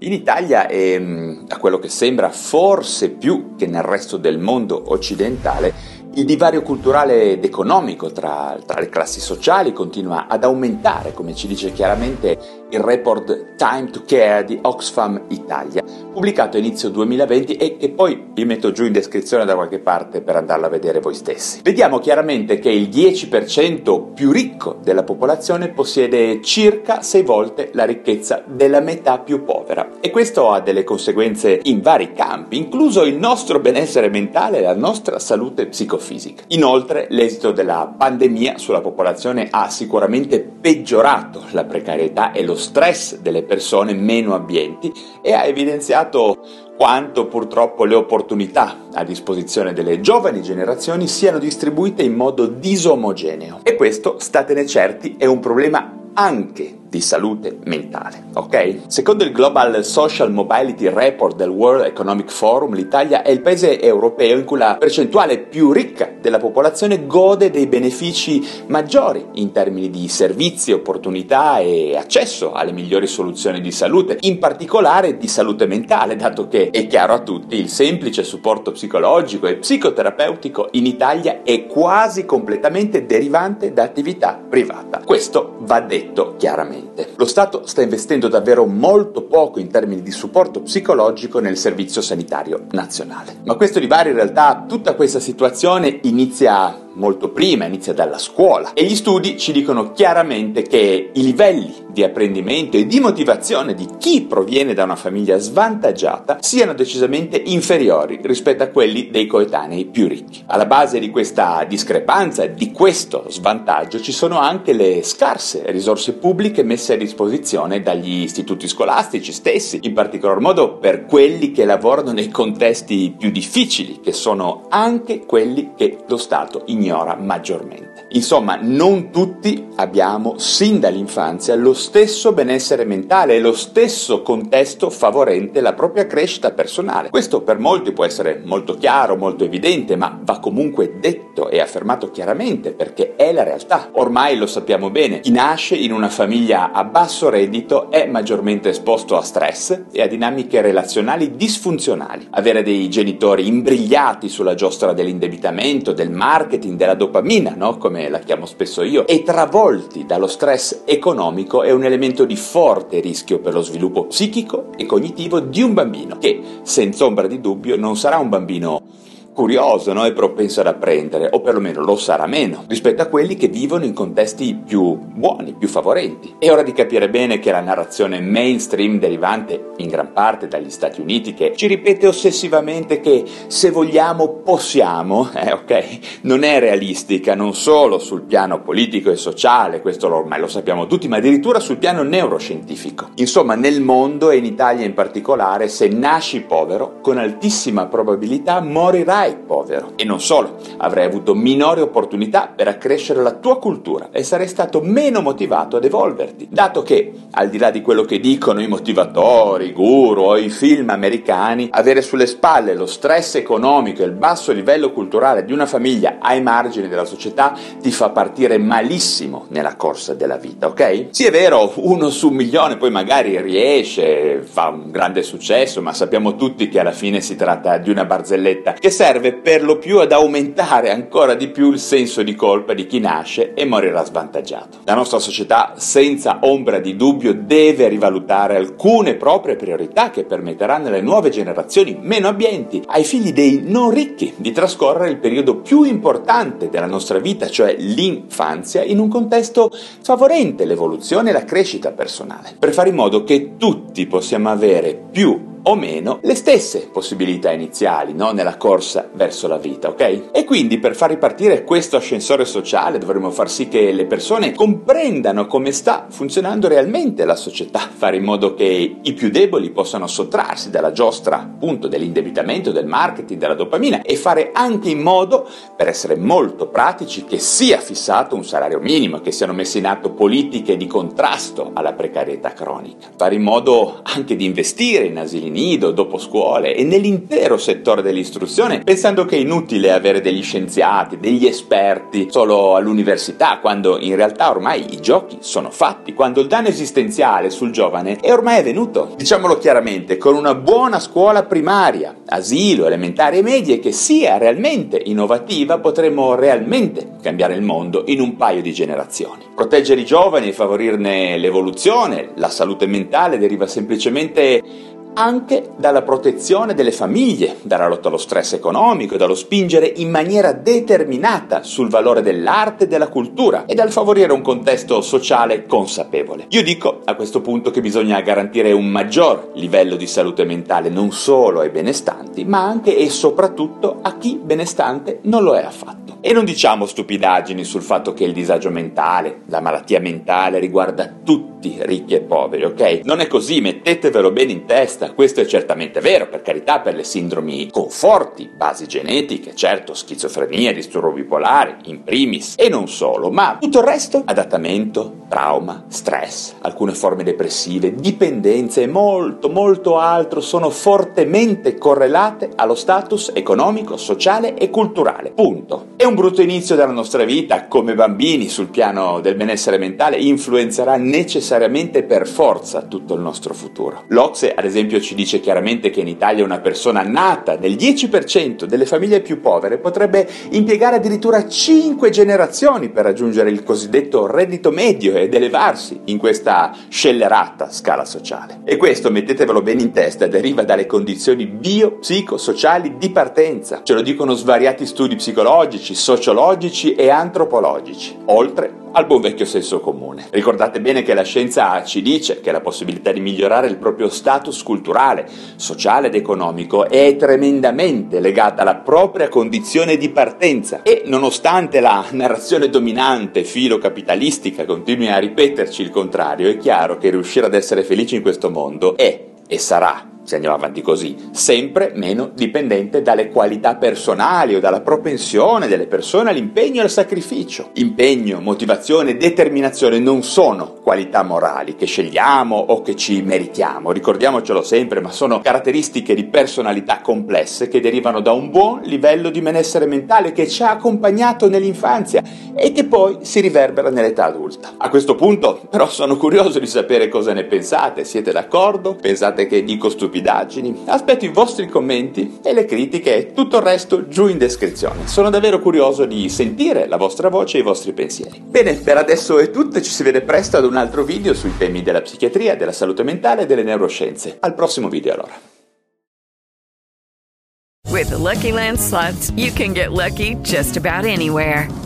In Italia e a quello che sembra forse più che nel resto del mondo occidentale il divario culturale ed economico tra, tra, le classi sociali continua ad aumentare, come ci dice chiaramente il report Time to Care di Oxfam Italia, pubblicato a inizio 2020 e che poi vi metto giù in descrizione da qualche parte per andarlo a vedere voi stessi. Vediamo chiaramente che il 10% più ricco della popolazione possiede circa 6 volte la ricchezza della metà più povera e questo ha delle conseguenze in vari campi, incluso il nostro benessere mentale e la nostra salute psicofisica fisica. Inoltre, l'esito della pandemia sulla popolazione ha sicuramente peggiorato la precarietà e lo stress delle persone meno abbienti e ha evidenziato quanto purtroppo le opportunità a disposizione delle giovani generazioni siano distribuite in modo disomogeneo. E questo, statene certi, è un problema anche di salute mentale, ok? Secondo il Global Social Mobility Report del World Economic Forum, l'Italia è il paese europeo in cui la percentuale più ricca della popolazione gode dei benefici maggiori in termini di servizi, opportunità e accesso alle migliori soluzioni di salute, in particolare di salute mentale, dato che è chiaro a tutti il semplice supporto psicologico e psicoterapeutico in Italia è quasi completamente derivante da attività privata. Questo va detto chiaramente. Lo Stato sta investendo davvero molto poco in termini di supporto psicologico nel servizio sanitario nazionale. Ma questo divario in realtà, tutta questa situazione inizia molto prima, inizia dalla scuola e gli studi ci dicono chiaramente che i livelli di apprendimento e di motivazione di chi proviene da una famiglia svantaggiata siano decisamente inferiori rispetto a quelli dei coetanei più ricchi. Alla base di questa discrepanza, di questo svantaggio, ci sono anche le scarse risorse pubbliche messe a disposizione dagli istituti scolastici stessi, in particolar modo per quelli che lavorano nei contesti più difficili, che sono anche quelli che lo Stato ignora maggiormente. Insomma, non tutti abbiamo sin dall'infanzia lo stesso benessere mentale e lo stesso contesto favorente la propria crescita personale. Questo per molti può essere molto chiaro, molto evidente, ma va comunque detto e affermato chiaramente perché è la realtà. Ormai lo sappiamo bene, chi nasce in una famiglia a basso reddito è maggiormente esposto a stress e a dinamiche relazionali disfunzionali. Avere dei genitori imbrigliati sulla giostra dell'indebitamento, del marketing, della dopamina, no? come la chiamo spesso io, e travolti dallo stress economico è un elemento di forte rischio per lo sviluppo psichico e cognitivo di un bambino, che senza ombra di dubbio non sarà un bambino curioso no? e propenso ad apprendere, o perlomeno lo sarà meno, rispetto a quelli che vivono in contesti più buoni, più favorenti. È ora di capire bene che la narrazione mainstream derivante in gran parte dagli Stati Uniti, che ci ripete ossessivamente che se vogliamo possiamo, eh, ok, non è realistica non solo sul piano politico e sociale, questo ormai lo sappiamo tutti, ma addirittura sul piano neuroscientifico. Insomma, nel mondo e in Italia in particolare, se nasci povero, con altissima probabilità morirai sarai povero. E non solo, avrai avuto minori opportunità per accrescere la tua cultura e sarai stato meno motivato ad evolverti, dato che, al di là di quello che dicono i motivatori, i guru o i film americani, avere sulle spalle lo stress economico e il basso livello culturale di una famiglia ai margini della società ti fa partire malissimo nella corsa della vita, ok? Sì, è vero, uno su un milione poi magari riesce, fa un grande successo, ma sappiamo tutti che alla fine si tratta di una barzelletta che serve serve per lo più ad aumentare ancora di più il senso di colpa di chi nasce e morirà svantaggiato. La nostra società, senza ombra di dubbio, deve rivalutare alcune proprie priorità che permetteranno alle nuove generazioni meno abbienti, ai figli dei non ricchi, di trascorrere il periodo più importante della nostra vita, cioè l'infanzia, in un contesto favorente l'evoluzione e la crescita personale, per fare in modo che tutti possiamo avere più o meno le stesse possibilità iniziali no? nella corsa verso la vita, ok? E quindi per far ripartire questo ascensore sociale dovremmo far sì che le persone comprendano come sta funzionando realmente la società, fare in modo che i più deboli possano sottrarsi dalla giostra appunto dell'indebitamento, del marketing, della dopamina e fare anche in modo, per essere molto pratici, che sia fissato un salario minimo, che siano messe in atto politiche di contrasto alla precarietà cronica, fare in modo anche di investire in asili nido, dopo scuole e nell'intero settore dell'istruzione, pensando che è inutile avere degli scienziati, degli esperti solo all'università, quando in realtà ormai i giochi sono fatti, quando il danno esistenziale sul giovane è ormai avvenuto. Diciamolo chiaramente, con una buona scuola primaria, asilo, elementare e medie che sia realmente innovativa, potremo realmente cambiare il mondo in un paio di generazioni. Proteggere i giovani e favorirne l'evoluzione, la salute mentale deriva semplicemente anche dalla protezione delle famiglie, dalla lotta allo stress economico, dallo spingere in maniera determinata sul valore dell'arte e della cultura e dal favorire un contesto sociale consapevole. Io dico a questo punto che bisogna garantire un maggior livello di salute mentale non solo ai benestanti, ma anche e soprattutto a chi benestante non lo è affatto. E non diciamo stupidaggini sul fatto che il disagio mentale, la malattia mentale riguarda tutti, ricchi e poveri, ok? Non è così, mettetevelo bene in testa, questo è certamente vero, per carità, per le sindromi con forti basi genetiche, certo, schizofrenia, disturbo bipolare, in primis, e non solo, ma tutto il resto, adattamento, trauma, stress, alcune forme depressive, dipendenze e molto, molto altro sono fortemente correlate allo status economico, sociale e culturale. Punto. È un brutto inizio della nostra vita, come bambini sul piano del benessere mentale, influenzerà necessariamente per forza tutto il nostro futuro. L'Ocse, ad esempio, ci dice chiaramente che in Italia una persona nata nel 10% delle famiglie più povere potrebbe impiegare addirittura 5 generazioni per raggiungere il cosiddetto reddito medio ed elevarsi in questa scellerata scala sociale. E questo, mettetevelo bene in testa, deriva dalle condizioni bio-psicosociali di partenza. Ce lo dicono svariati studi psicologici, sociologici e antropologici, oltre al buon vecchio senso comune. Ricordate bene che la scienza ci dice che la possibilità di migliorare il proprio status culturale, sociale ed economico è tremendamente legata alla propria condizione di partenza e nonostante la narrazione dominante filo-capitalistica continui a ripeterci il contrario, è chiaro che riuscire ad essere felici in questo mondo è e sarà se andiamo avanti così, sempre meno dipendente dalle qualità personali o dalla propensione delle persone all'impegno e al sacrificio. Impegno, motivazione, determinazione non sono qualità morali che scegliamo o che ci meritiamo, ricordiamocelo sempre, ma sono caratteristiche di personalità complesse che derivano da un buon livello di benessere mentale che ci ha accompagnato nell'infanzia e che poi si riverbera nell'età adulta. A questo punto però sono curioso di sapere cosa ne pensate, siete d'accordo? Pensate che dico stupidità? Stupidaggini. Aspetto i vostri commenti e le critiche e tutto il resto giù in descrizione. Sono davvero curioso di sentire la vostra voce e i vostri pensieri. Bene, per adesso è tutto, ci si vede presto ad un altro video sui temi della psichiatria, della salute mentale e delle neuroscienze. Al prossimo video allora. With the Lucky Land slots, you can get lucky just about anywhere.